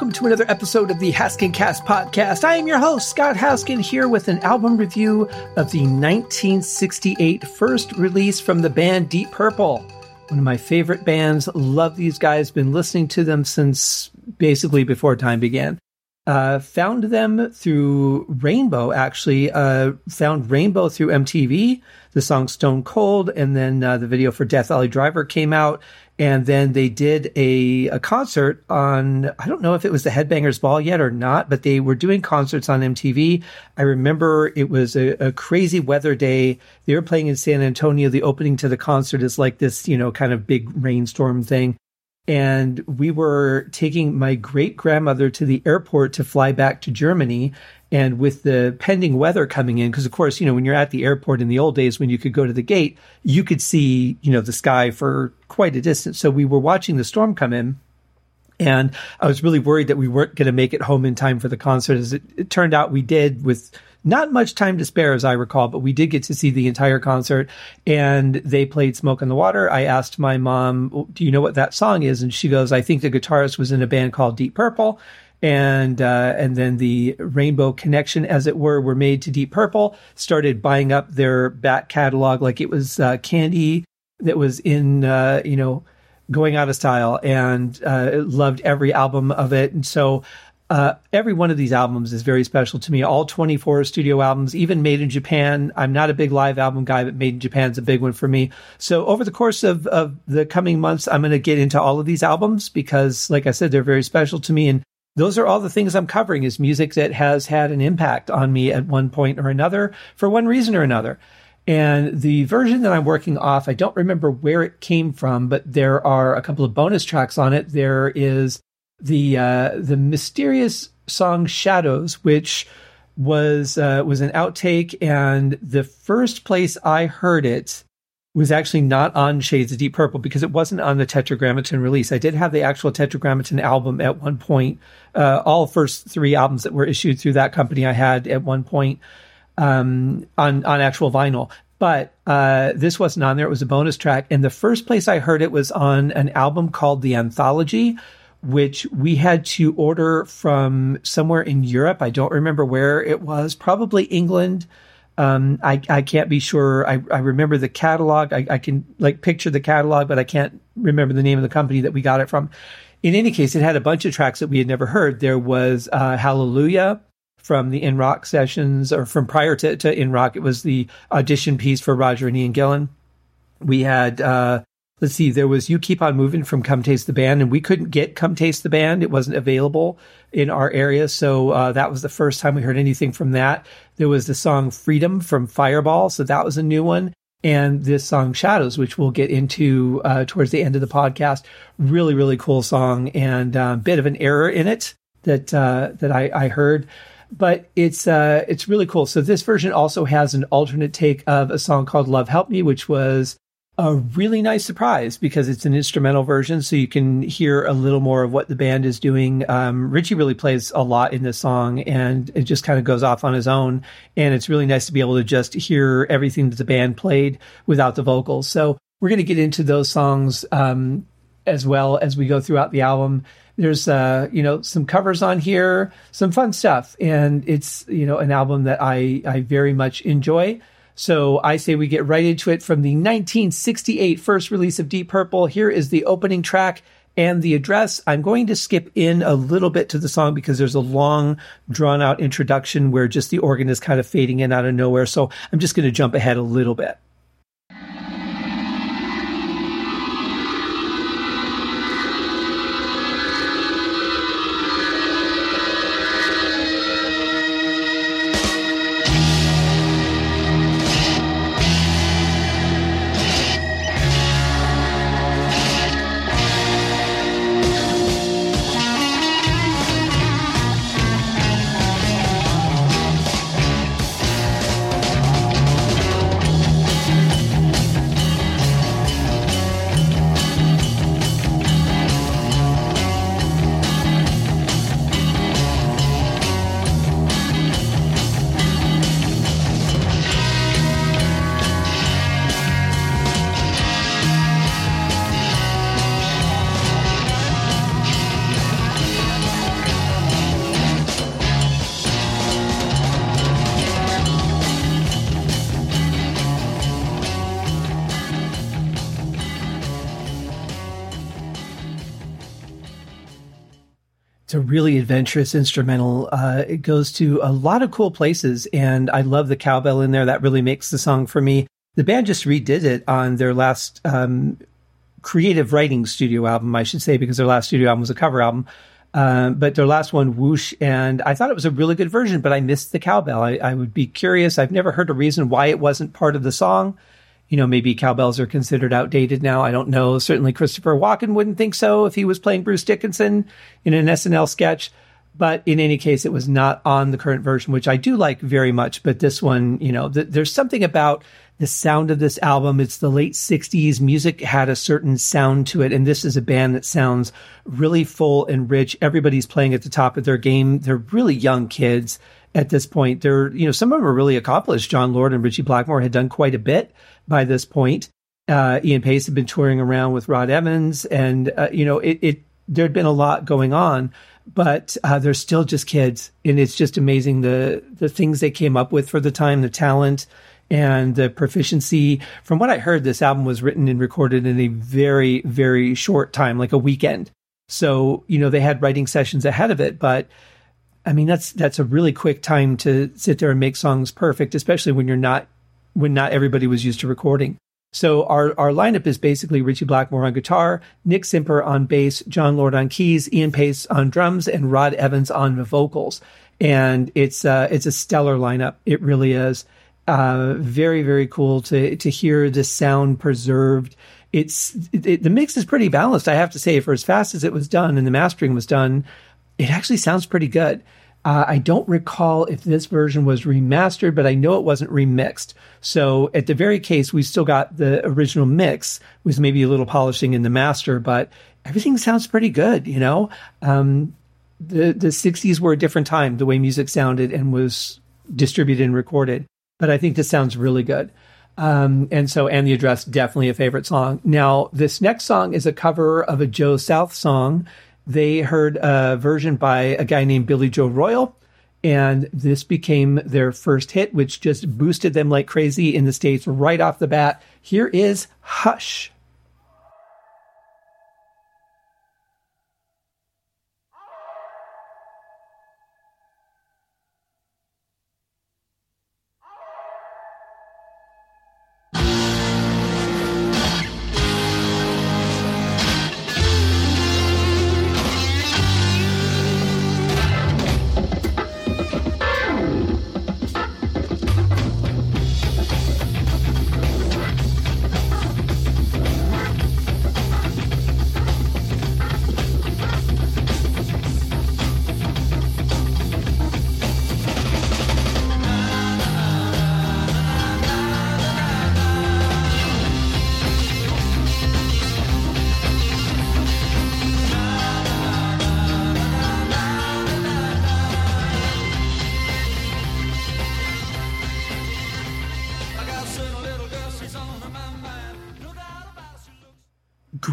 Welcome to another episode of the Haskincast podcast. I am your host, Scott Haskin, here with an album review of the 1968 first release from the band Deep Purple. One of my favorite bands. Love these guys. Been listening to them since basically before time began. Uh, found them through Rainbow, actually. Uh, found Rainbow through MTV. The song Stone Cold, and then uh, the video for Death Valley Driver came out. And then they did a, a concert on, I don't know if it was the Headbangers Ball yet or not, but they were doing concerts on MTV. I remember it was a, a crazy weather day. They were playing in San Antonio. The opening to the concert is like this, you know, kind of big rainstorm thing and we were taking my great grandmother to the airport to fly back to Germany. And with the pending weather coming in, because of course, you know, when you're at the airport in the old days, when you could go to the gate, you could see, you know, the sky for quite a distance. So we were watching the storm come in. And I was really worried that we weren't going to make it home in time for the concert. As it, it turned out, we did with not much time to spare, as I recall, but we did get to see the entire concert and they played Smoke on the Water. I asked my mom, Do you know what that song is? And she goes, I think the guitarist was in a band called Deep Purple. And uh, and then the Rainbow Connection, as it were, were made to Deep Purple. Started buying up their back catalog like it was uh, candy that was in uh, you know going out of style, and uh, loved every album of it. And so uh, every one of these albums is very special to me. All 24 studio albums, even made in Japan. I'm not a big live album guy, but made in Japan is a big one for me. So over the course of, of the coming months, I'm going to get into all of these albums because, like I said, they're very special to me. And those are all the things I'm covering is music that has had an impact on me at one point or another for one reason or another. And the version that I'm working off, I don't remember where it came from, but there are a couple of bonus tracks on it. There is the uh, the mysterious song "Shadows," which was uh, was an outtake, and the first place I heard it was actually not on Shades of Deep Purple because it wasn't on the Tetragrammaton release. I did have the actual Tetragrammaton album at one point. Uh, all first three albums that were issued through that company I had at one point um, on on actual vinyl. But uh, this wasn't on there. It was a bonus track, and the first place I heard it was on an album called The Anthology, which we had to order from somewhere in Europe. I don't remember where it was, probably England. Um, I, I can't be sure. I, I remember the catalog. I, I can like picture the catalog, but I can't remember the name of the company that we got it from. In any case, it had a bunch of tracks that we had never heard. There was uh, Hallelujah from the In Rock sessions, or from prior to, to In Rock. It was the audition piece for Roger and Ian Gillan. We had uh, let's see, there was You Keep On Moving from Come Taste the Band, and we couldn't get Come Taste the Band. It wasn't available in our area. So uh, that was the first time we heard anything from that. There was the song Freedom from Fireball. So that was a new one. And this song Shadows, which we'll get into uh, towards the end of the podcast. Really, really cool song and a uh, bit of an error in it that, uh, that I, I heard but it's uh, it's really cool. So this version also has an alternate take of a song called "Love Help Me," which was a really nice surprise because it's an instrumental version, so you can hear a little more of what the band is doing. Um, Ritchie really plays a lot in this song, and it just kind of goes off on his own. And it's really nice to be able to just hear everything that the band played without the vocals. So we're going to get into those songs um, as well as we go throughout the album. There's uh, you know some covers on here, some fun stuff, and it's you know an album that I I very much enjoy. So I say we get right into it from the 1968 first release of Deep Purple. Here is the opening track and the address. I'm going to skip in a little bit to the song because there's a long, drawn out introduction where just the organ is kind of fading in out of nowhere. So I'm just going to jump ahead a little bit. Adventurous instrumental. Uh, it goes to a lot of cool places, and I love the cowbell in there. That really makes the song for me. The band just redid it on their last um, creative writing studio album, I should say, because their last studio album was a cover album. Um, but their last one, Whoosh, and I thought it was a really good version, but I missed the cowbell. I, I would be curious. I've never heard a reason why it wasn't part of the song you know, maybe cowbells are considered outdated now. I don't know. Certainly Christopher Walken wouldn't think so if he was playing Bruce Dickinson in an SNL sketch. But in any case, it was not on the current version, which I do like very much. But this one, you know, th- there's something about the sound of this album. It's the late 60s. Music had a certain sound to it. And this is a band that sounds really full and rich. Everybody's playing at the top of their game. They're really young kids at this point. They're, you know, some of them are really accomplished. Jon Lord and Ritchie Blackmore had done quite a bit by this point. Uh, Ian Paice had been touring around with Rod Evans, and uh, you know, it, it there'd been a lot going on, but uh, they're still just kids, and it's just amazing the the things they came up with for the time, the talent and the proficiency. From what I heard, this album was written and recorded in a very very short time, like a weekend. So you know, they had writing sessions ahead of it, but I mean, that's that's a really quick time to sit there and make songs perfect, especially when you're not when not everybody was used to recording. So our, our lineup is basically Ritchie Blackmore on guitar, Nick Simper on bass, Jon Lord on keys, Ian Paice on drums, and Rod Evans on the vocals. And it's uh, it's a stellar lineup. It really is. Uh, very very cool to to hear the sound preserved. It's it, the mix is pretty balanced. I have to say, for as fast as it was done and the mastering was done, it actually sounds pretty good. Uh, I don't recall if this version was remastered, but I know it wasn't remixed. So at the very case, we still got the original mix with maybe a little polishing in the master, but everything sounds pretty good. You know, um, the the '60s were a different time, the way music sounded and was distributed and recorded. But I think this sounds really good. Um, and so, and the address definitely a favorite song. Now, this next song is a cover of a Joe South song they heard a version by a guy named Billy Joe Royal. And this became their first hit, which just boosted them like crazy in the States right off the bat. Here is Hush.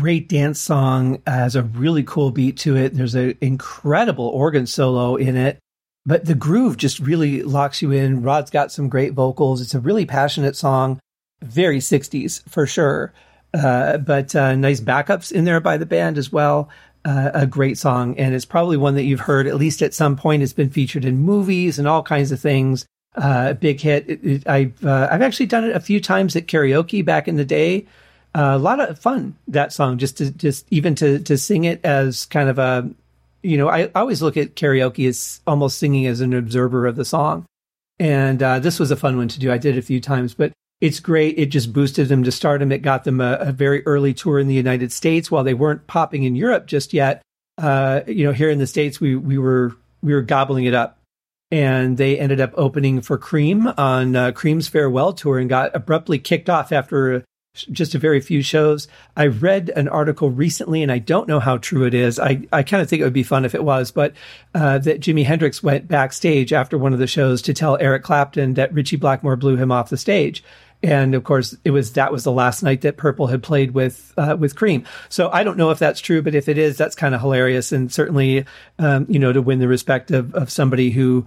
Great dance song, has a really cool beat to it. There's an incredible organ solo in it, but the groove just really locks you in. Rod's got some great vocals. It's a really passionate song, very 60s for sure. Uh, but uh, nice backups in there by the band as well. Uh, a great song, and it's probably one that you've heard at least at some point. It's been featured in movies and all kinds of things. Uh, big hit. It, it, I've uh, I've actually done it a few times at karaoke back in the day a lot of fun that song just to just even to to sing it as kind of a you know I, I always look at karaoke as almost singing as an observer of the song. And uh, this was a fun one to do. I did it a few times but it's great. It just boosted them to stardom. It got them a, a very early tour in the united states. While they weren't popping in europe just yet uh, you know here in the states we we were we were gobbling it up. And they ended up opening for cream on uh, cream's farewell tour and got abruptly kicked off after just a very few shows. I read an article recently, and I don't know how true it is. I, I kind of think it would be fun if it was, but uh, that Jimi Hendrix went backstage after one of the shows to tell Eric Clapton that Ritchie Blackmore blew him off the stage. And of course, it was that was the last night that Purple had played with uh, with Cream. So I don't know if that's true, but if it is, that's kind of hilarious, and certainly, um, you know, to win the respect of, of somebody who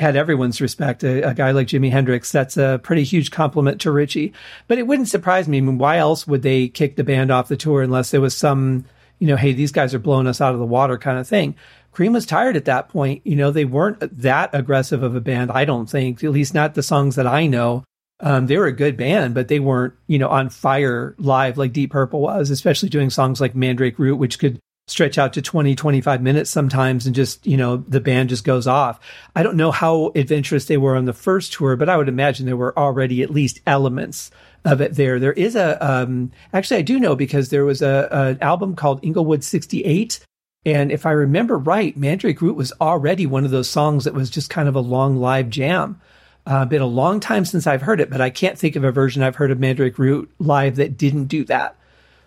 had everyone's respect. A, a, guy like Jimi Hendrix, that's a pretty huge compliment to Ritchie. But it wouldn't surprise me. I mean, why else would they kick the band off the tour unless there was some, you know, hey, these guys are blowing us out of the water kind of thing. Cream was tired at that point. You know, they weren't that aggressive of a band, I don't think, at least not the songs that I know. Um, they were a good band, but they weren't, you know, on fire live like Deep Purple was, especially doing songs like Mandrake Root, which could stretch out to 20, 25 minutes sometimes and just, you know, the band just goes off. I don't know how adventurous they were on the first tour, but I would imagine there were already at least elements of it there. There is a, um, actually, I do know because there was a, an album called Inglewood 68. And if I remember right, Mandrake Root was already one of those songs that was just kind of a long live jam. Uh, been a long time since I've heard it, but I can't think of a version I've heard of Mandrake Root live that didn't do that.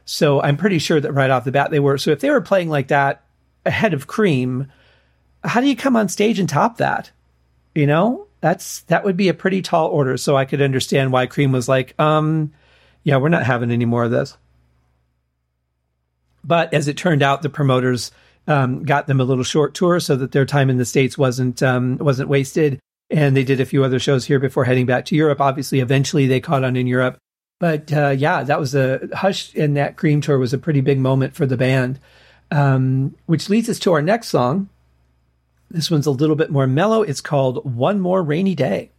So I'm pretty sure that right off the bat they were. So if they were playing like that ahead of Cream, how do you come on stage and top that? You know, that's that would be a pretty tall order. So I could understand why Cream was like, um, yeah, we're not having any more of this. But as it turned out, the promoters um, got them a little short tour so that their time in the states wasn't um, wasn't wasted. And they did a few other shows here before heading back to Europe. Obviously, eventually they caught on in Europe. But uh, yeah, that was a Hush and that Cream tour was a pretty big moment for the band, um, which leads us to our next song. This one's a little bit more mellow. It's called One More Rainy Day.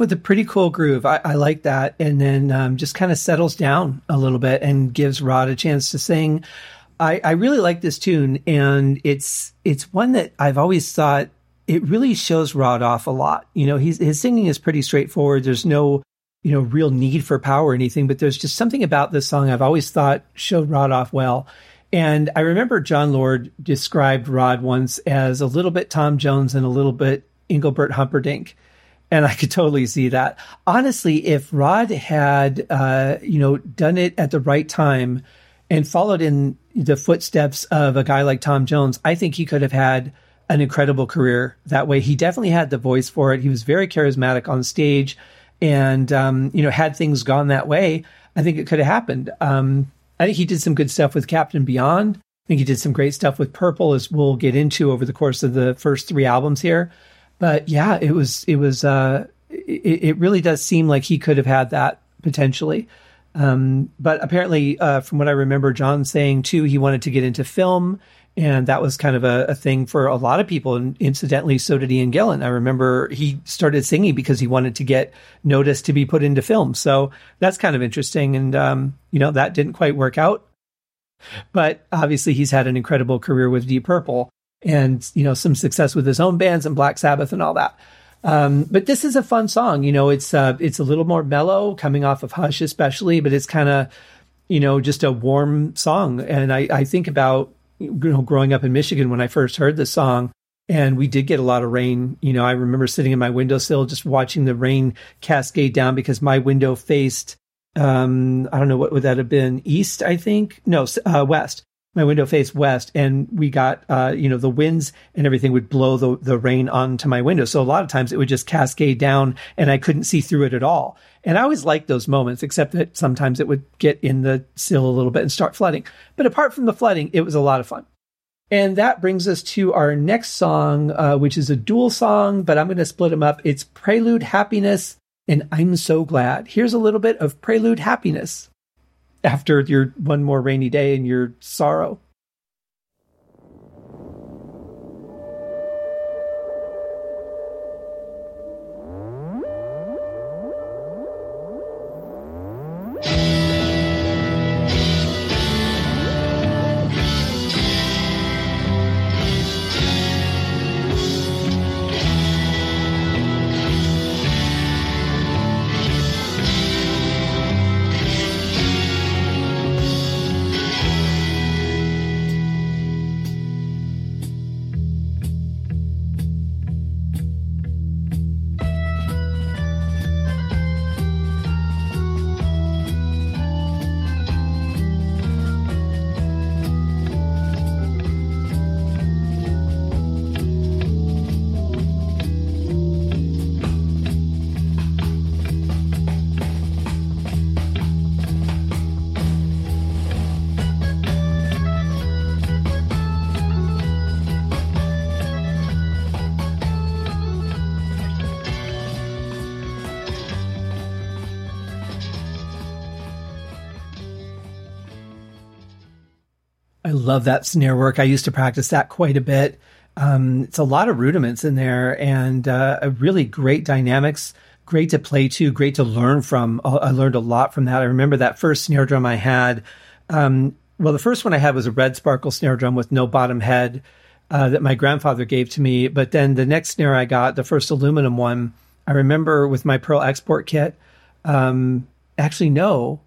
With a pretty cool groove. I, I like that. And then um, just kind of settles down a little bit and gives Rod a chance to sing. I, I really like this tune. And it's, it's one that I've always thought it really shows Rod off a lot. You know, he's, his singing is pretty straightforward. There's no, you know, real need for power or anything, but there's just something about this song I've always thought showed Rod off well. And I remember Jon Lord described Rod once as a little bit Tom Jones and a little bit Engelbert Humperdinck. And I could totally see that. Honestly, if Rod had, uh, you know, done it at the right time and followed in the footsteps of a guy like Tom Jones, I think he could have had an incredible career that way. He definitely had the voice for it. He was very charismatic on stage, and um, you know, had things gone that way, I think it could have happened. Um, I think he did some good stuff with Captain Beyond. I think he did some great stuff with Purple, as we'll get into over the course of the first three albums here but yeah, it was it was uh, it, it, really does seem like he could have had that potentially. Um, but apparently, uh, from what I remember, Jon saying too, he wanted to get into film, and that was kind of a, a thing for a lot of people. And incidentally, so did Ian Gillan. I remember he started singing because he wanted to get noticed to be put into film. So that's kind of interesting. And um, you know that didn't quite work out. But obviously, he's had an incredible career with Deep Purple and you know some success with his own bands and Black Sabbath and all that. Um, but this is a fun song. You know, it's uh, it's a little more mellow, coming off of Hush, especially. But it's kind of you know just a warm song. And I, I think about you know growing up in Michigan when I first heard the song. And we did get a lot of rain. You know, I remember sitting in my windowsill just watching the rain cascade down because my window faced um, I don't know what would that have been east, I think. No, uh, west my window faced west and we got uh, you know the winds and everything would blow the, the rain onto my window. So a lot of times it would just cascade down and i couldn't see through it at all. And i always liked those moments except that sometimes it would get in the sill a little bit and start flooding. But apart from the flooding it was a lot of fun. And that brings us to our next song uh, which is a dual song but i'm going to split them up. It's prelude happiness and i'm so glad. Here's a little bit of prelude happiness after your one more rainy day and your sorrow. Love that snare work. I used to practice that quite a bit. Um, it's a lot of rudiments in there and uh, a really great dynamics, great to play to, great to learn from. Uh, I learned a lot from that. I remember that first snare drum I had. Um, well, the first one I had was a red sparkle snare drum with no bottom head uh, that my grandfather gave to me. But then the next snare I got, the first aluminum one, I remember with my Pearl export kit. Um, actually, no,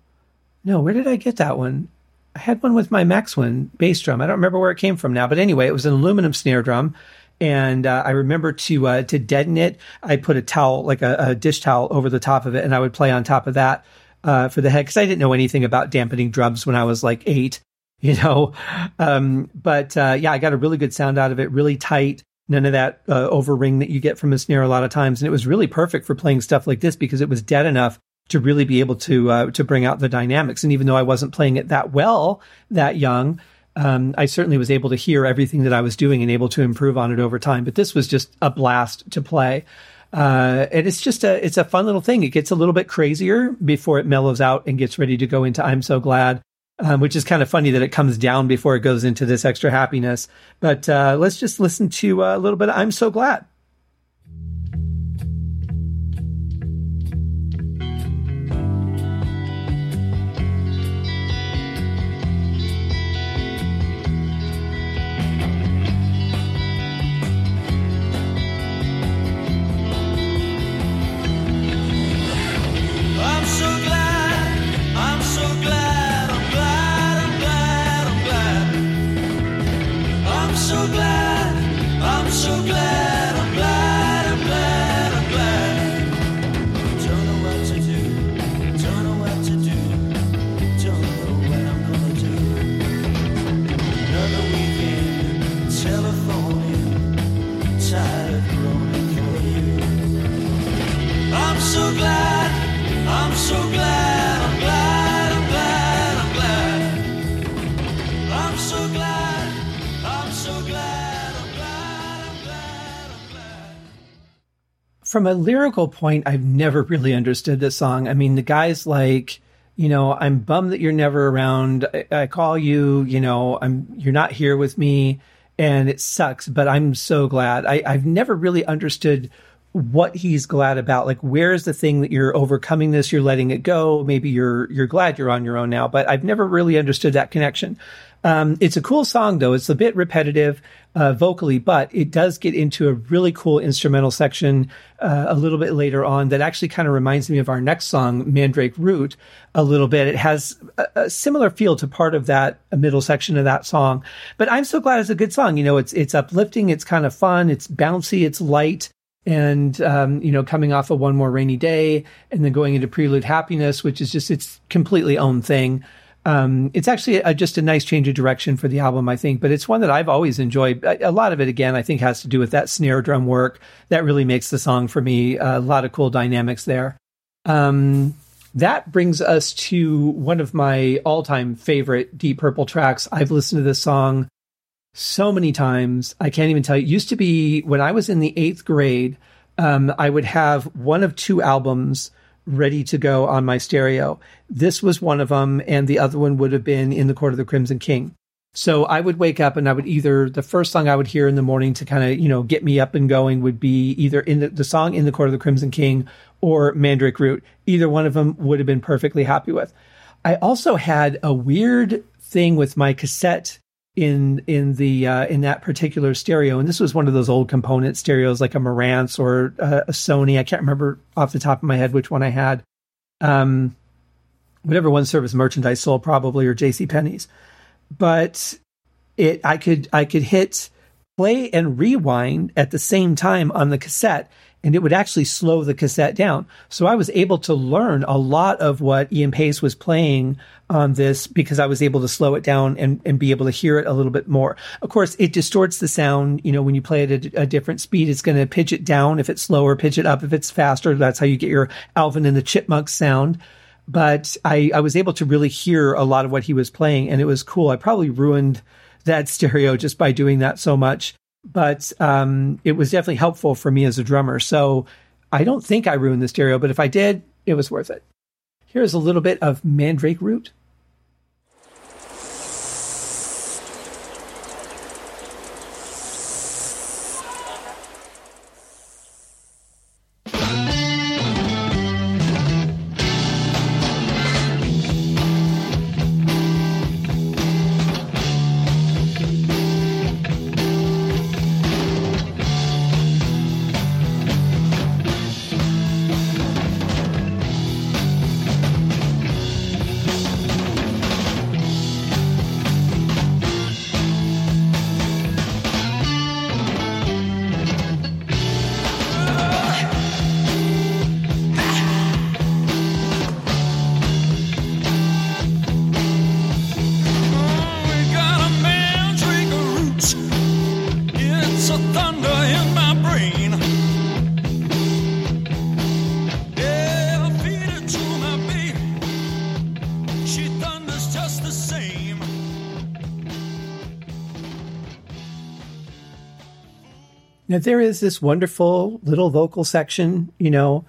no. Where did I get that one? I had one with my Maxwin bass drum. I don't remember where it came from now, but anyway, it was an aluminum snare drum. And uh, I remember to uh, to deaden it, I put a towel, like a, a, dish towel, over the top of it, and I would play on top of that uh, for the head because I didn't know anything about dampening drums when I was like eight, you know. Um, but uh, yeah, I got a really good sound out of it, really tight. None of that uh, over ring that you get from a snare a lot of times, and it was really perfect for playing stuff like this because it was dead enough to really be able to uh, to bring out the dynamics. And even though I wasn't playing it that well that young, um, I certainly was able to hear everything that I was doing and able to improve on it over time. But this was just a blast to play. Uh, and it's just a it's a fun little thing. It gets a little bit crazier before it mellows out and gets ready to go into "I'm So Glad," um, which is kind of funny that it comes down before it goes into this extra happiness. But uh, let's just listen to a little bit of "I'm So Glad." From a lyrical point, I've never really understood this song. I mean, the guy's like, you know, I'm bummed that you're never around. I, I, call you, you know, I'm you're not here with me, and it sucks. But I'm so glad. I, I've never really understood what he's glad about. Like, where's the thing that you're overcoming this? You're letting it go. Maybe you're you're glad you're on your own now. But I've never really understood that connection. Um, it's a cool song though. It's a bit repetitive uh, vocally, but it does get into a really cool instrumental section uh, a little bit later on that actually kind of reminds me of our next song, Mandrake Root, a little bit. It has a, a, similar feel to part of that middle section of that song. But I'm so glad it's a good song. You know, it's it's uplifting, it's kind of fun, it's bouncy, it's light and um, you know coming off of one more rainy day and then going into prelude happiness which is just its completely own thing um, it's actually a, just a nice change of direction for the album, I think, but it's one that I've always enjoyed. A, lot of it, again, I think has to do with that snare drum work that really makes the song for me. a lot of cool dynamics there. Um, that brings us to one of my all time favorite Deep Purple tracks. I've listened to this song so many times. I can't even tell you. It used to be when I was in the eighth grade, um, I would have one of two albums ready to go on my stereo. This was one of them, and the other one would have been In the Court of the Crimson King. So I would wake up and I would either the first song I would hear in the morning to kind of you know get me up and going would be either in the, the song in the Court of the Crimson King or Mandrake Root. Either one of them would have been perfectly happy with. I also had a weird thing with my cassette in in the uh, in that particular stereo, and this was one of those old component stereos like a Marantz or uh, a Sony. I can't remember off the top of my head which one I had. Um, whatever one service merchandise sold, probably or J.C. Penney's, but it I could I could hit play and rewind at the same time on the cassette and it would actually slow the cassette down. So I was able to learn a lot of what Ian Paice was playing on this because I was able to slow it down and, and be able to hear it a little bit more. Of course, it distorts the sound. You know, when you play it at a, different speed, it's going to pitch it down if it's slower, pitch it up if it's faster. That's how you get your Alvin and the Chipmunks sound. But I, I was able to really hear a lot of what he was playing and it was cool. I probably ruined that stereo just by doing that so much but um, it was definitely helpful for me as a drummer. So I don't think I ruined the stereo, but if I did, it was worth it. Here's a little bit of Mandrake Root. Now, there is this wonderful little vocal section, you know,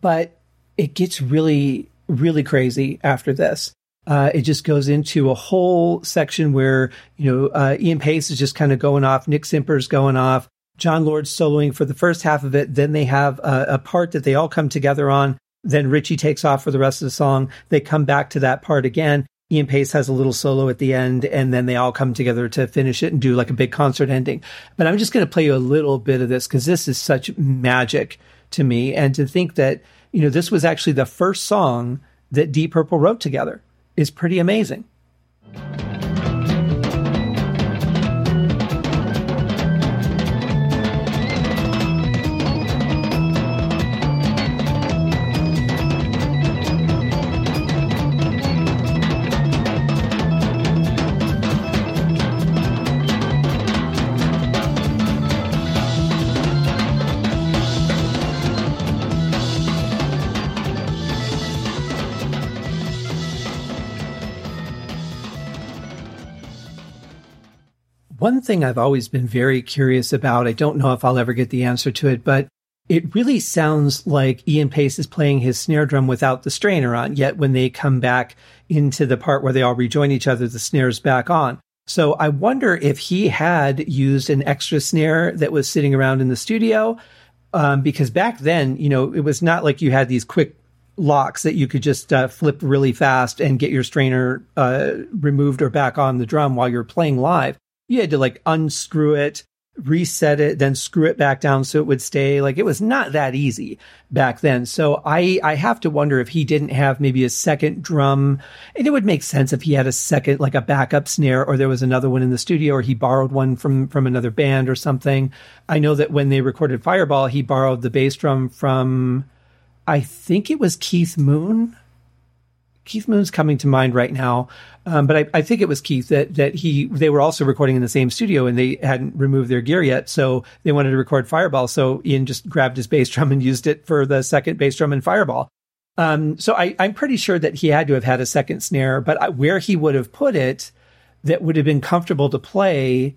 but it gets really, really crazy after this. Uh, it just goes into a whole section where, you know, uh, Ian Paice is just kind of going off. Nick Simper's going off. Jon Lord's soloing for the first half of it. Then they have a, a part that they all come together on. Then Ritchie takes off for the rest of the song. They come back to that part again. Ian Paice has a little solo at the end, and then they all come together to finish it and do like a big concert ending. But I'm just going to play you a little bit of this because this is such magic to me. And to think that, you know, this was actually the first song that Deep Purple wrote together is pretty amazing. One thing I've always been very curious about, I don't know if I'll ever get the answer to it, but it really sounds like Ian Paice is playing his snare drum without the strainer on. Yet when they come back into the part where they all rejoin each other, the snare's back on. So I wonder if he had used an extra snare that was sitting around in the studio. Um, because back then, you know, it was not like you had these quick locks that you could just uh, flip really fast and get your strainer uh, removed or back on the drum while you're playing live you had to like unscrew it, reset it, then screw it back down so it would stay. Like it was not that easy back then. So I, I have to wonder if he didn't have maybe a second drum. And it would make sense if he had a second, like a backup snare, or there was another one in the studio, or he borrowed one from, from another band or something. I know that when they recorded Fireball, he borrowed the bass drum from, I think it was Keith Moon Keith Moon's coming to mind right now, um, but I, I, think it was Keith that that he they were also recording in the same studio and they hadn't removed their gear yet, so they wanted to record Fireball. So Ian just grabbed his bass drum and used it for the second bass drum in Fireball. Um, so I, am pretty sure that he had to have had a second snare, but where he would have put it that would have been comfortable to play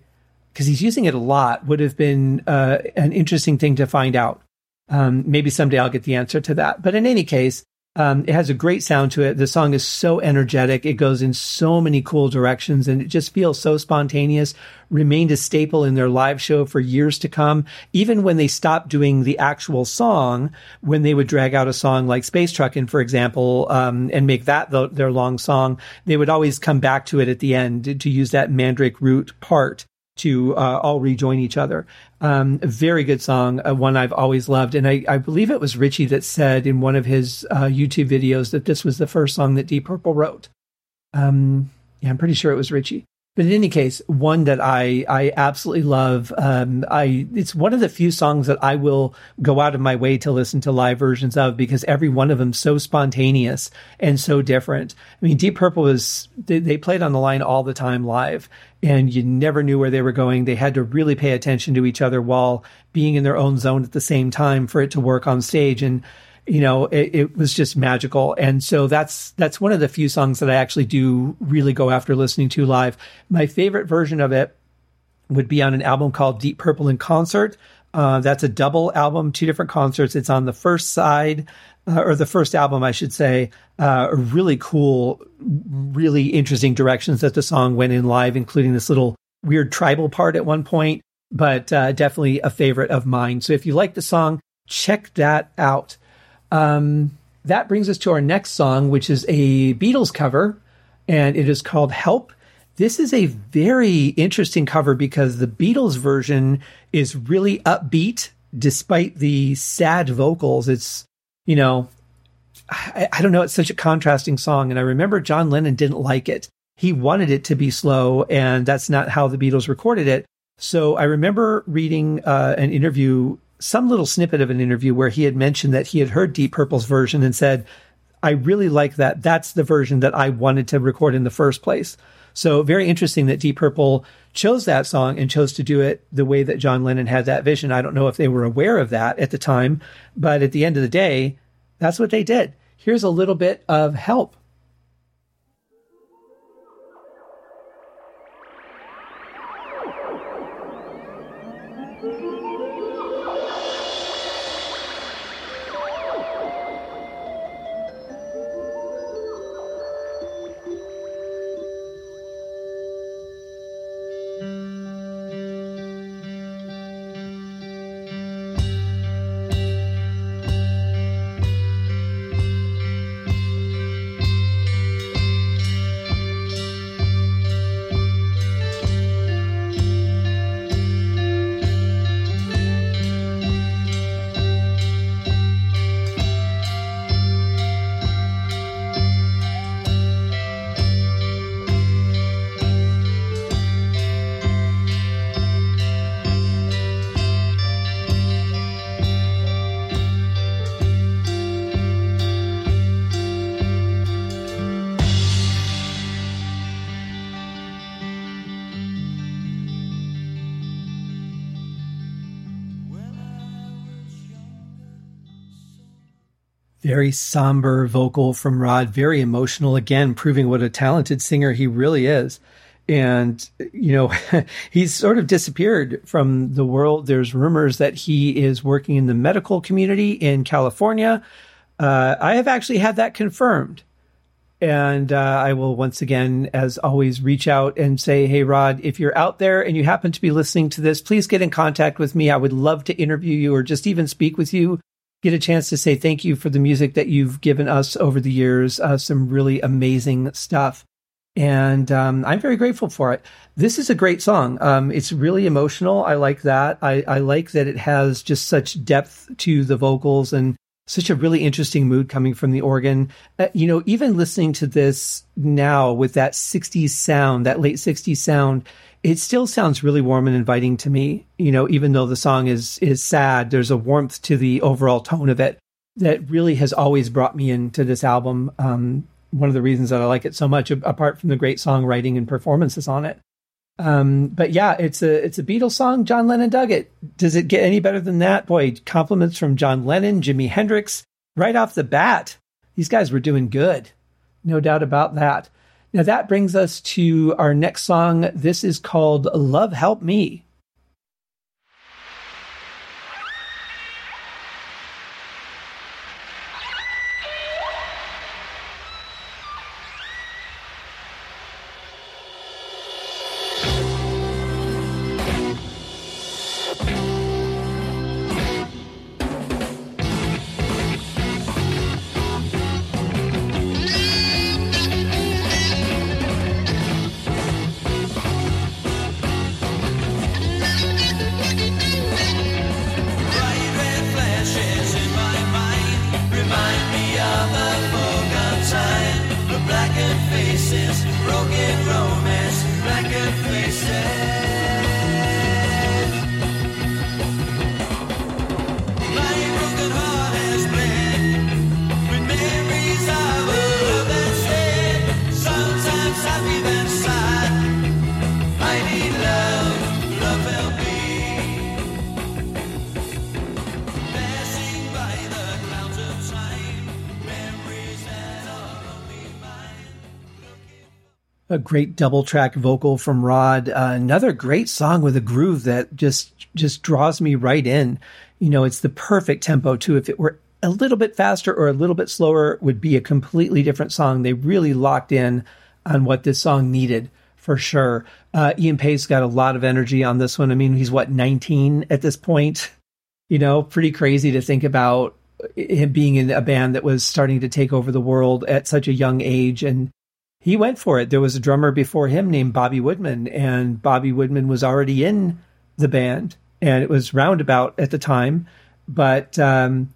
because he's using it a lot would have been uh, an interesting thing to find out. Um, maybe someday I'll get the answer to that. But in any case, um, it has a great sound to it. The song is so energetic. It goes in so many cool directions and it just feels so spontaneous. Remained a staple in their live show for years to come. Even when they stopped doing the actual song, when they would drag out a song like Space Truckin', for example, um, and make that the, their long song, they would always come back to it at the end to, to use that Mandrake root part to uh, all rejoin each other. Um, a very good song, uh, one I've always loved. And I, I, believe it was Ritchie that said in one of his uh, YouTube videos that this was the first song that Deep Purple wrote. Um, yeah, I'm pretty sure it was Ritchie. But in any case, one that I I absolutely love. Um, I it's one of the few songs that I will go out of my way to listen to live versions of because every one of them so spontaneous and so different. I mean, Deep Purple was they, they played on the line all the time live, and you never knew where they were going. They had to really pay attention to each other while being in their own zone at the same time for it to work on stage. And you know, it, it, was just magical. And so that's that's one of the few songs that I actually do really go after listening to live. My favorite version of it would be on an album called Deep Purple in Concert. Uh, that's a double album, two different concerts. It's on the first side, uh, or the first album, I should say. Uh, really cool, really interesting directions that the song went in live, including this little weird tribal part at one point. But uh, definitely a favorite of mine. So if you like the song, check that out. Um, that brings us to our next song, which is a Beatles cover, and it is called Help. This is a very interesting cover because the Beatles version is really upbeat despite the sad vocals. It's, you know, I, I, don't know, it's such a contrasting song. And I remember John Lennon didn't like it. He wanted it to be slow, and that's not how the Beatles recorded it. So I remember reading uh, an interview some little snippet of an interview where he had mentioned that he had heard Deep Purple's version and said, I really like that. That's the version that I wanted to record in the first place. So very interesting that Deep Purple chose that song and chose to do it the way that John Lennon had that vision. I don't know if they were aware of that at the time, but at the end of the day, that's what they did. Here's a little bit of help. Very somber vocal from Rod, very emotional again, proving what a talented singer he really is. And, you know, he's sort of disappeared from the world. There's rumors that he is working in the medical community in California. Uh, I have actually had that confirmed. And uh, I will once again, as always, reach out and say, Hey, Rod, if you're out there and you happen to be listening to this, please get in contact with me. I would love to interview you or just even speak with you, get a chance to say thank you for the music that you've given us over the years. Uh, some really amazing stuff. And um, I'm very grateful for it. This is a great song. Um, it's really emotional. I like that. I, I like that it has just such depth to the vocals and such a really interesting mood coming from the organ. Uh, you know, even listening to this now with that 60s sound, that late 60s sound, it still sounds really warm and inviting to me. You know, even though the song is is sad, there's a warmth to the overall tone of it that really has always brought me into this album. Um, one of the reasons that I like it so much, apart from the great songwriting and performances on it. Um, but yeah, it's a it's a Beatles song. John Lennon dug it. Does it get any better than that? Boy, compliments from John Lennon, Jimi Hendrix, right off the bat. These guys were doing good, no doubt about that. Now that brings us to our next song. This is called "Love Help Me." A great double track vocal from Rod. Uh, another great song with a groove that just just draws me right in. You know, it's the perfect tempo too. If it were a little bit faster or a little bit slower, would be a completely different song. They really locked in on what this song needed for sure. Uh, Ian Paice got a lot of energy on this one. I mean, he's what 19 at this point. You know, pretty crazy to think about him being in a band that was starting to take over the world at such a young age and he went for it. There was a drummer before him named Bobby Woodman, and Bobby Woodman was already in the band, and it was Roundabout at the time. But um,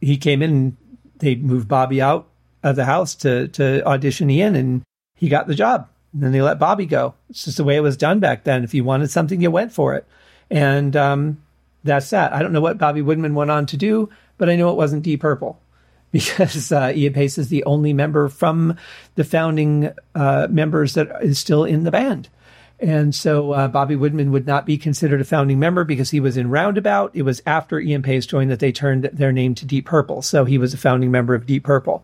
he came in, they moved Bobby out of the house to to audition Ian, and he got the job. And then they let Bobby go. It's just the way it was done back then. If you wanted something, you went for it, and um, that's that. I don't know what Bobby Woodman went on to do, but I know it wasn't Deep Purple. because uh, Ian Paice is the only member from the founding uh, members that is still in the band. And so uh, Bobby Woodman would not be considered a founding member because he was in Roundabout. It was after Ian Paice joined that they turned their name to Deep Purple. So he was a founding member of Deep Purple.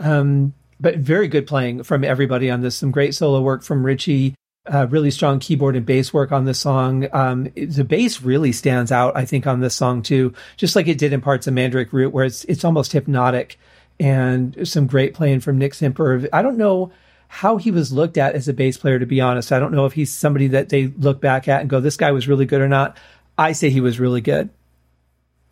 Um, but very good playing from everybody on this. Some great solo work from Ritchie uh, really strong keyboard and bass work on this song. Um, the bass really stands out, I think, on this song too, just like it did in parts of Mandrake Root, where it's it's almost hypnotic, and some great playing from Nick Simper. I don't know how he was looked at as a bass player, to be honest. I don't know if he's somebody that they look back at and go, "This guy was really good" or not. I say he was really good,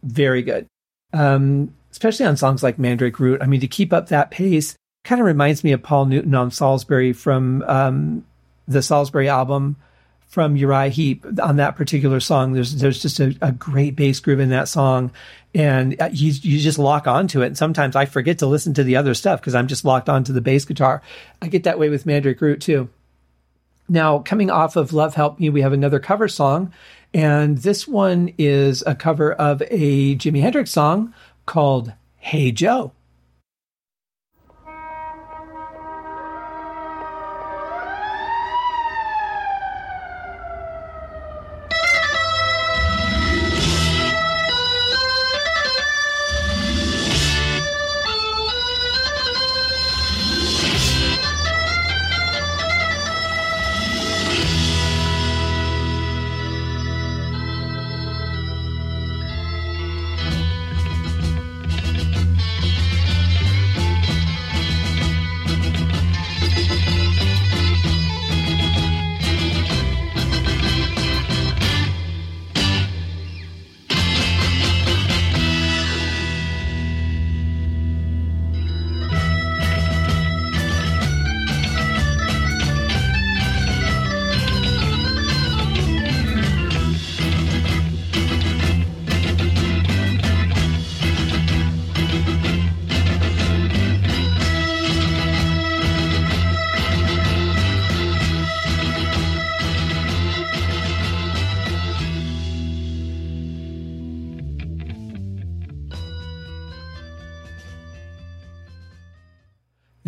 very good, um, especially on songs like Mandrake Root. I mean, to keep up that pace kind of reminds me of Paul Newton on Salisbury from um, the Salisbury album from Uriah Heep on that particular song. There's there's just a, a great bass groove in that song, and uh, you you just lock onto it. And sometimes I forget to listen to the other stuff because I'm just locked onto the bass guitar. I get that way with Mandrake Root too. Now, coming off of Love Help Me, we have another cover song, and this one is a cover of a Jimi Hendrix song called Hey Joe.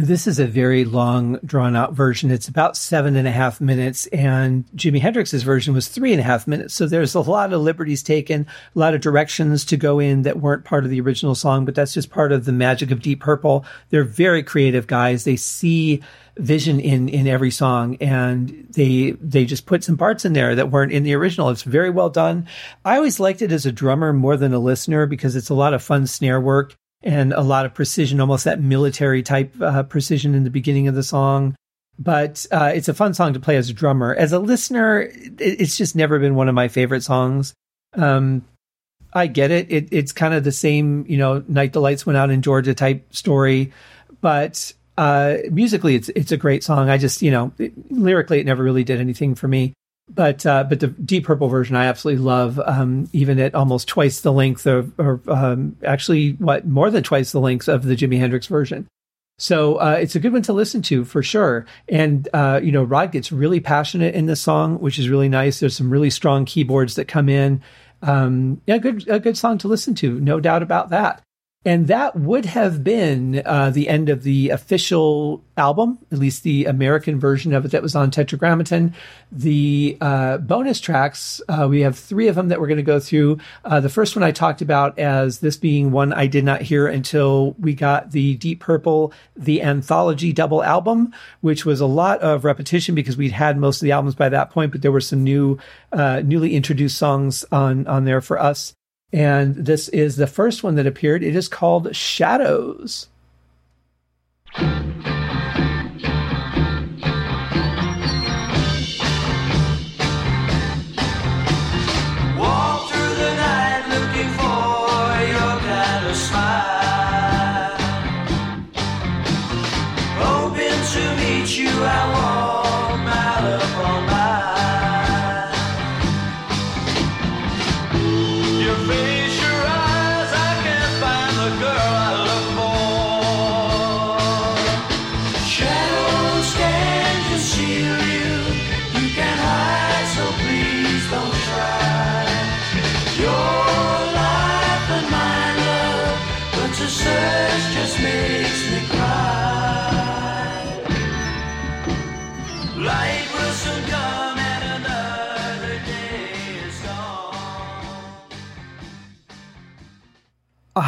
This is a very long, drawn out version. It's about seven and a half minutes, and Jimi Hendrix's version was three and a half minutes. So there's a lot of liberties taken, a lot of directions to go in that weren't part of the original song, but that's just part of the magic of Deep Purple. They're very creative guys. They see vision in in every song and they they just put some parts in there that weren't in the original it's very well done i always liked it as a drummer more than a listener because it's a lot of fun snare work and a lot of precision, almost that military type uh, precision in the beginning of the song. But uh, it's a fun song to play as a drummer. As a listener, it's just never been one of my favorite songs. Um, I get it. it. It's kind of the same, you know, Night the Lights Went Out in Georgia type story, but uh, musically, it's it's a great song. I just, you know, it, lyrically, it never really did anything for me but uh, but the Deep Purple version I absolutely love, um, even at almost twice the length of, or um, actually what more than twice the length of the Jimi Hendrix version. So uh, it's a good one to listen to for sure. And uh, you know, Rod gets really passionate in this song, which is really nice. There's some really strong keyboards that come in. Um, yeah, good a good song to listen to, no doubt about that. And that would have been uh, the end of the official album, at least the American version of it that was on Tetragrammaton. The uh, bonus tracks, uh, we have three of them that we're going to go through. Uh, the first one I talked about as this being one I did not hear until we got the Deep Purple, the anthology double album, which was a lot of repetition because we'd had most of the albums by that point, but there were some new, uh, newly introduced songs on, on there for us. And this is the first one that appeared. It is called Shadows.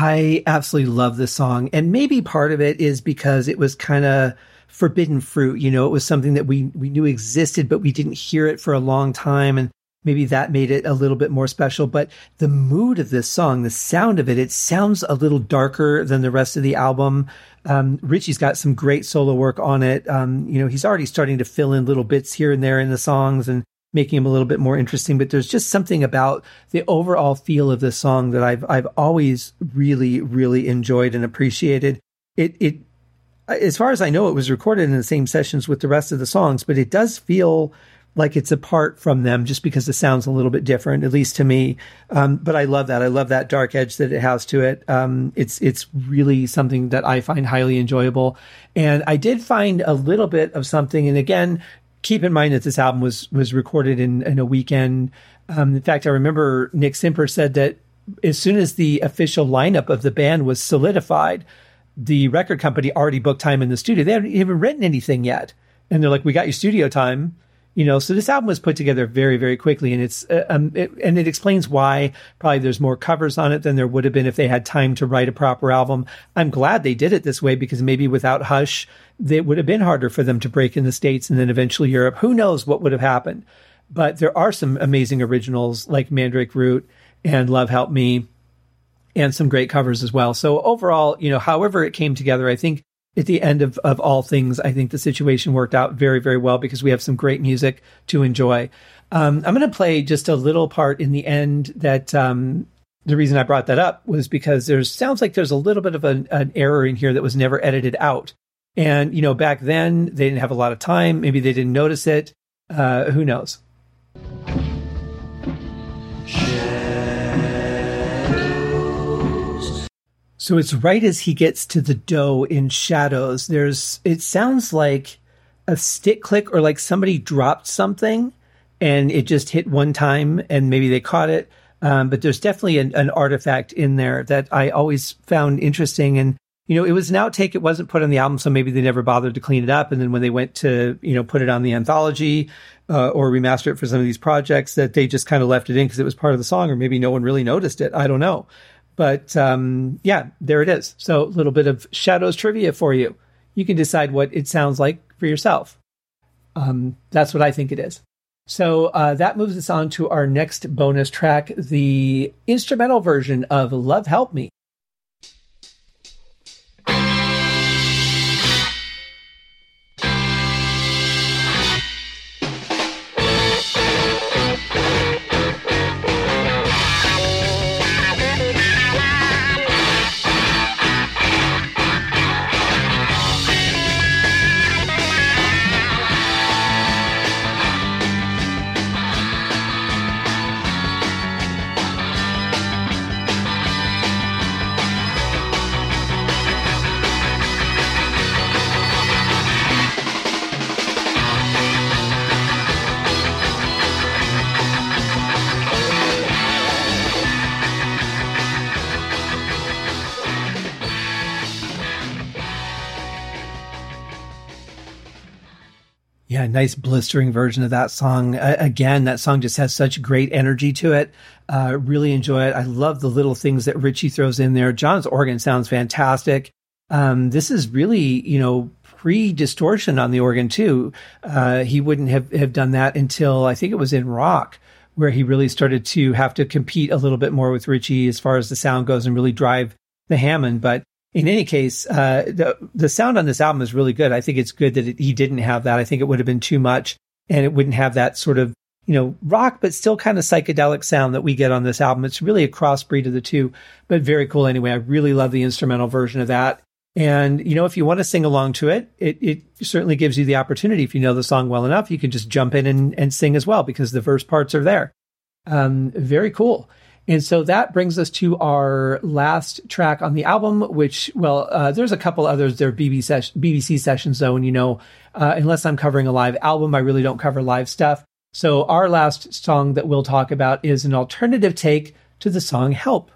I absolutely love this song. And maybe part of it is because it was kind of forbidden fruit. You know, it was something that we, we knew existed, but we didn't hear it for a long time. And maybe that made it a little bit more special. But the mood of this song, the sound of it, it sounds a little darker than the rest of the album. Um, Ritchie's got some great solo work on it. Um, you know, he's already starting to fill in little bits here and there in the songs and making them a little bit more interesting. But there's just something about the overall feel of the song that I've I've always really really enjoyed and appreciated. It it as far as I know, it was recorded in the same sessions with the rest of the songs, but it does feel like it's apart from them just because the sound's a little bit different, at least to me. Um, but I love that. I love that dark edge that it has to it. Um, it's it's really something that I find highly enjoyable. And I did find a little bit of something. And again, keep in mind that this album was was recorded in, in a weekend. Um, in fact, I remember Nick Simper said that as soon as the official lineup of the band was solidified, the record company already booked time in the studio. They hadn't even written anything yet, and they're like, "We got your studio time." You know, so this album was put together very, very quickly, and it's uh, um, it, and it explains why probably there's more covers on it than there would have been if they had time to write a proper album. I'm glad they did it this way because maybe without Hush, it would have been harder for them to break in the States and then eventually Europe. Who knows what would have happened? But there are some amazing originals like Mandrake Root and Love Help Me and some great covers as well. So overall, you know, however it came together, I think at the end of, of all things, I think the situation worked out very, very well because we have some great music to enjoy. Um, I'm going to play just a little part in the end that um, the reason I brought that up was because there's sounds like there's a little bit of an, an error in here that was never edited out. And, you know, back then they didn't have a lot of time. Maybe they didn't notice it. Uh, who knows? So it's right as he gets to the dough in shadows. There's, it sounds like a stick click or like somebody dropped something and it just hit one time and maybe they caught it. Um, but there's definitely an, an, artifact in there that I always found interesting. And you know, it was an outtake. It wasn't put on the album, so maybe they never bothered to clean it up. And then when they went to, you know, put it on the anthology uh, or remaster it for some of these projects, that they just kind of left it in because it was part of the song, or maybe no one really noticed it. I don't know. But um, yeah, there it is. So a little bit of Shadows trivia for you. You can decide what it sounds like for yourself. Um, that's what I think it is. So uh, that moves us on to our next bonus track, the instrumental version of Love Help Me. Nice blistering version of that song. Uh, again, that song just has such great energy to it. Uh, really enjoy it. I love the little things that Ritchie throws in there. Jon's organ sounds fantastic. Um, this is really, you know, pre distortion on the organ too. Uh, he wouldn't have, have done that until I think it was in rock where he really started to have to compete a little bit more with Ritchie as far as the sound goes and really drive the Hammond. But in any case, uh, the the sound on this album is really good. I think it's good that it, he didn't have that. I think it would have been too much, and it wouldn't have that sort of you know rock, but still kind of psychedelic sound that we get on this album. It's really a crossbreed of the two, but very cool anyway. I really love the instrumental version of that. And you know, if you want to sing along to it, it, it certainly gives you the opportunity. If you know the song well enough, you can just jump in and, and sing as well because the verse parts are there. Um, very cool. And so that brings us to our last track on the album, which, well, uh, there's a couple others. There are BBC, ses- BBC sessions, though, and you know, uh, unless I'm covering a live album, I really don't cover live stuff. So our last song that we'll talk about is an alternative take to the song Help.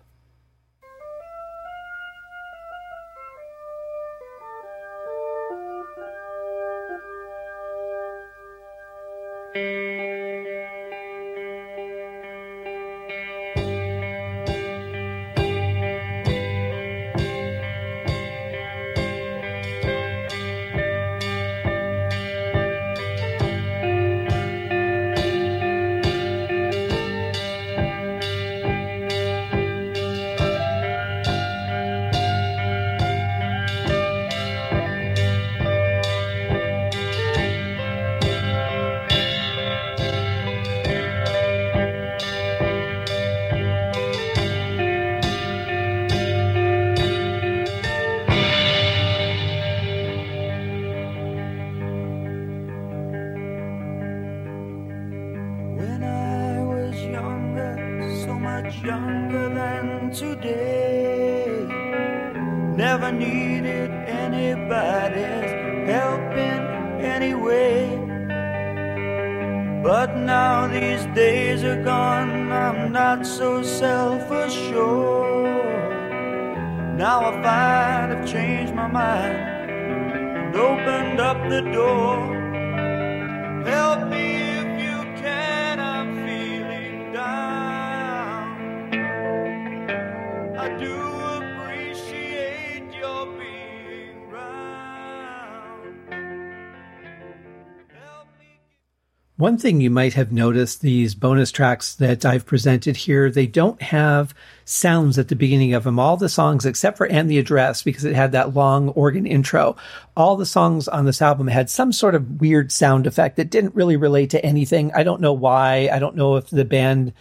One thing you might have noticed these bonus tracks that I've presented here, they don't have sounds at the beginning of them. All the songs, except for And the Address, because it had that long organ intro, all the songs on this album had some sort of weird sound effect that didn't really relate to anything. I don't know why. I don't know if the band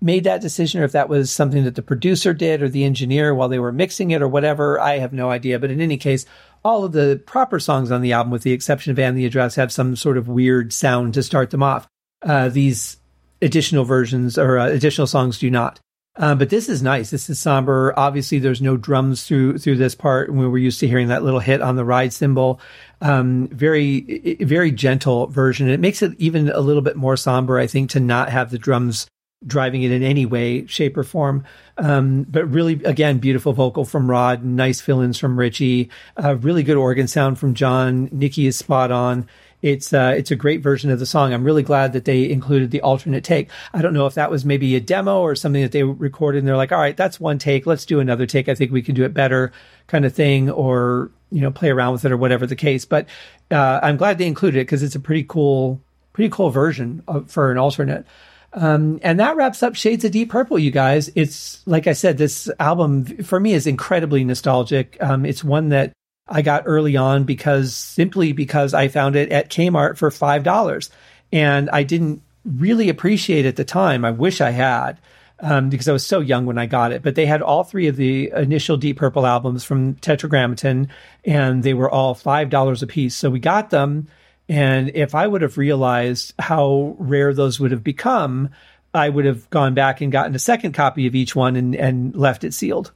made that decision or if that was something that the producer did or the engineer while they were mixing it or whatever. I have no idea. But in any case, all of the proper songs on the album, with the exception of And the Address, have some sort of weird sound to start them off. Uh, these additional versions or uh, additional songs do not. Uh, but this is nice. This is somber. Obviously, there's no drums through through this part. We were used to hearing that little hit on the ride cymbal. Um, very very gentle version. It makes it even a little bit more somber, I think, to not have the drums driving it in any way, shape, or form. Um, but really, again, beautiful vocal from Rod, nice fill ins from Ritchie, uh, really good organ sound from Jon. Nikki is spot on. It's uh, it's a great version of the song. I'm really glad that they included the alternate take. I don't know if that was maybe a demo or something that they recorded and they're like, all right, that's one take. Let's do another take. I think we can do it better, kind of thing, or you know, play around with it or whatever the case. But uh, I'm glad they included it because it's a pretty cool, pretty cool version of, for an alternate. Um, and that wraps up Shades of Deep Purple, you guys. It's like I said, this album for me is incredibly nostalgic. Um, it's one that I got early on because simply because I found it at Kmart for $5 and I didn't really appreciate it at the time. I wish I had. Um, because I was so young when I got it. But they had all three of the initial Deep Purple albums from Tetragrammaton, and they were all five dollars a piece. So we got them, and if I would have realized how rare those would have become, I would have gone back and gotten a second copy of each one and and left it sealed.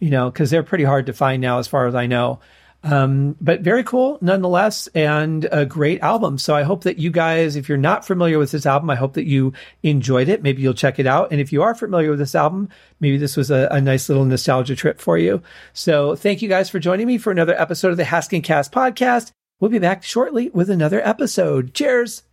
You know, because they're pretty hard to find now, as far as I know. Um, but very cool nonetheless, and a great album. So I hope that you guys, if you're not familiar with this album, I hope that you enjoyed it. Maybe you'll check it out. And if you are familiar with this album, maybe this was a, a nice little nostalgia trip for you. So thank you guys for joining me for another episode of the Haskincast podcast. We'll be back shortly with another episode. Cheers.